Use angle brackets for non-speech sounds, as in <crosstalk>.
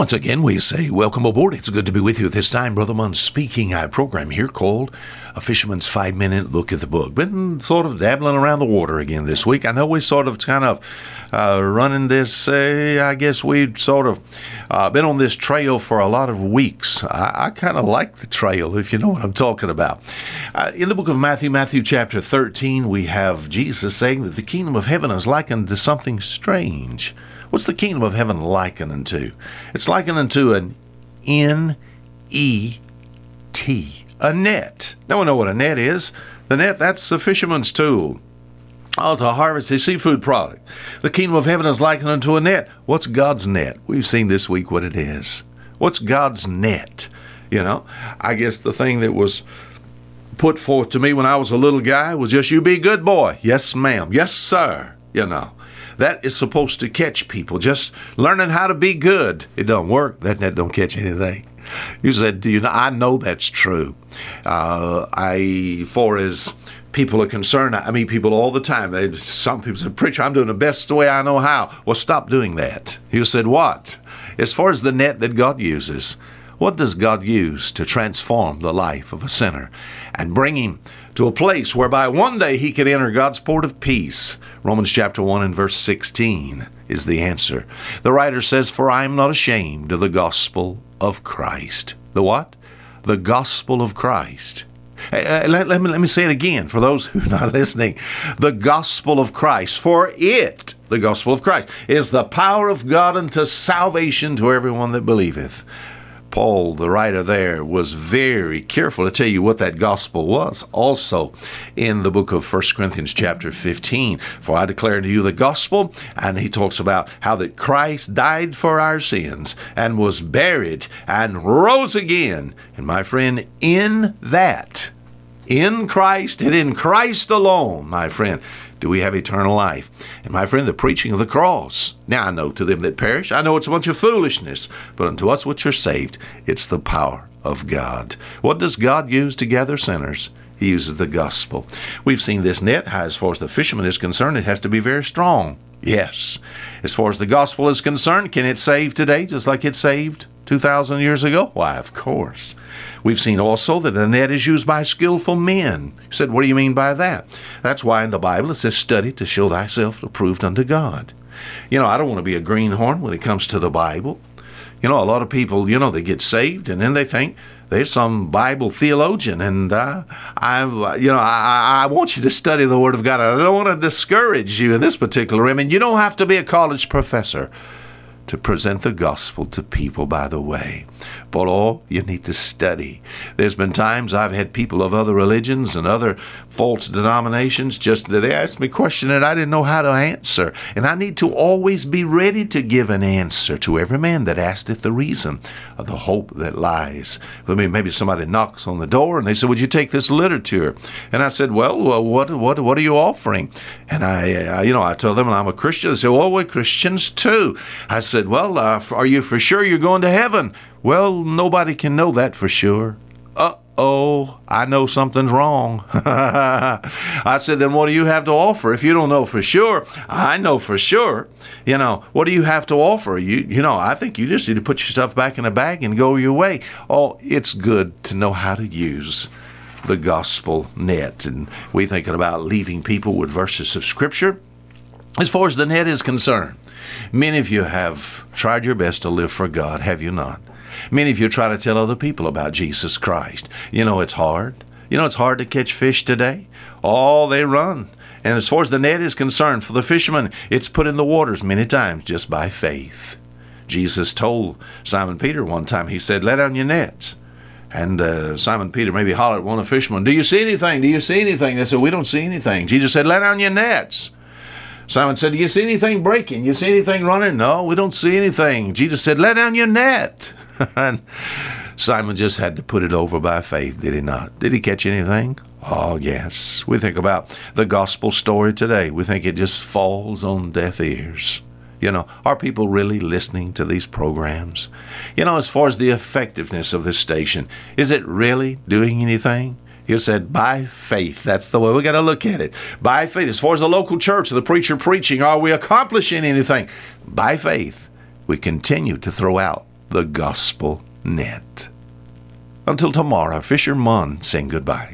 Once again, we say welcome aboard. It's good to be with you at this time. Brother Munn speaking. Our program here called A Fisherman's Five Minute Look at the Book. Been sort of dabbling around the water again this week. I know we sort of kind of uh, running this, uh, I guess we've sort of uh, been on this trail for a lot of weeks. I, I kind of like the trail, if you know what I'm talking about. Uh, in the book of Matthew, Matthew chapter 13, we have Jesus saying that the kingdom of heaven is likened to something strange. What's the kingdom of heaven likened unto? It's likened unto an N E T, a net. No one know what a net is. The net, that's the fisherman's tool. Oh, to harvest a seafood product. The kingdom of heaven is likened unto a net. What's God's net? We've seen this week what it is. What's God's net? You know, I guess the thing that was put forth to me when I was a little guy was just, you be a good boy. Yes, ma'am. Yes, sir. You know that is supposed to catch people. Just learning how to be good. It don't work. That net don't catch anything. You said, do you know? I know that's true. Uh, I, for as people are concerned, I meet people all the time. They, some people say, preacher, I'm doing the best way I know how. Well, stop doing that. You said, what? As far as the net that God uses, what does God use to transform the life of a sinner and bring him to a place whereby one day he could enter God's port of peace? Romans chapter 1 and verse 16 is the answer. The writer says, For I am not ashamed of the gospel of Christ. The what? The gospel of Christ. Uh, let, let, me, let me say it again for those who are not <laughs> listening. The gospel of Christ. For it, the gospel of Christ, is the power of God unto salvation to everyone that believeth. Paul, the writer there, was very careful to tell you what that gospel was. Also, in the book of 1 Corinthians, chapter 15, for I declare to you the gospel, and he talks about how that Christ died for our sins and was buried and rose again. And my friend, in that, in Christ and in Christ alone, my friend, do we have eternal life. And my friend, the preaching of the cross. Now I know to them that perish, I know it's a bunch of foolishness, but unto us which are saved, it's the power of God. What does God use to gather sinners? He uses the gospel. We've seen this net, as far as the fisherman is concerned, it has to be very strong. Yes. As far as the gospel is concerned, can it save today just like it saved 2,000 years ago? Why, of course. We've seen also that a net is used by skillful men. You said, What do you mean by that? That's why in the Bible it says, Study to show thyself approved unto God. You know, I don't want to be a greenhorn when it comes to the Bible. You know, a lot of people, you know, they get saved and then they think there's some Bible theologian, and uh, I, you know, I, I want you to study the Word of God. I don't want to discourage you in this particular area. I mean, you don't have to be a college professor to present the gospel to people by the way. But all you need to study. There's been times I've had people of other religions and other false denominations just they asked me a question that I didn't know how to answer. And I need to always be ready to give an answer to every man that asketh the reason of the hope that lies. I mean, maybe somebody knocks on the door and they say, Would you take this literature? And I said, Well, what what what are you offering? And I, uh, you know, I told them I'm a Christian. They said, Well, we're Christians too. I said, Well, uh, are you for sure you're going to heaven? Well, nobody can know that for sure. Uh oh, I know something's wrong. <laughs> I said, then what do you have to offer? If you don't know for sure, I know for sure. You know, what do you have to offer? You, you know, I think you just need to put your stuff back in a bag and go your way. Oh, it's good to know how to use the gospel net. And we thinking about leaving people with verses of scripture. As far as the net is concerned, many of you have tried your best to live for God, have you not? Many of you try to tell other people about Jesus Christ. You know, it's hard. You know, it's hard to catch fish today. All they run. And as far as the net is concerned, for the fishermen, it's put in the waters many times just by faith. Jesus told Simon Peter one time, he said, Let down your nets. And uh, Simon Peter maybe hollered at one of the fishermen, Do you see anything? Do you see anything? They said, We don't see anything. Jesus said, Let down your nets. Simon said, Do you see anything breaking? You see anything running? No, we don't see anything. Jesus said, Let down your net. <laughs> and Simon just had to put it over by faith, did he not? Did he catch anything? Oh, yes. We think about the gospel story today. We think it just falls on deaf ears. You know, are people really listening to these programs? You know, as far as the effectiveness of this station, is it really doing anything? He said, by faith. That's the way we got to look at it. By faith. As far as the local church, the preacher preaching, are we accomplishing anything? By faith, we continue to throw out the gospel net. Until tomorrow, Fisher Munn saying goodbye.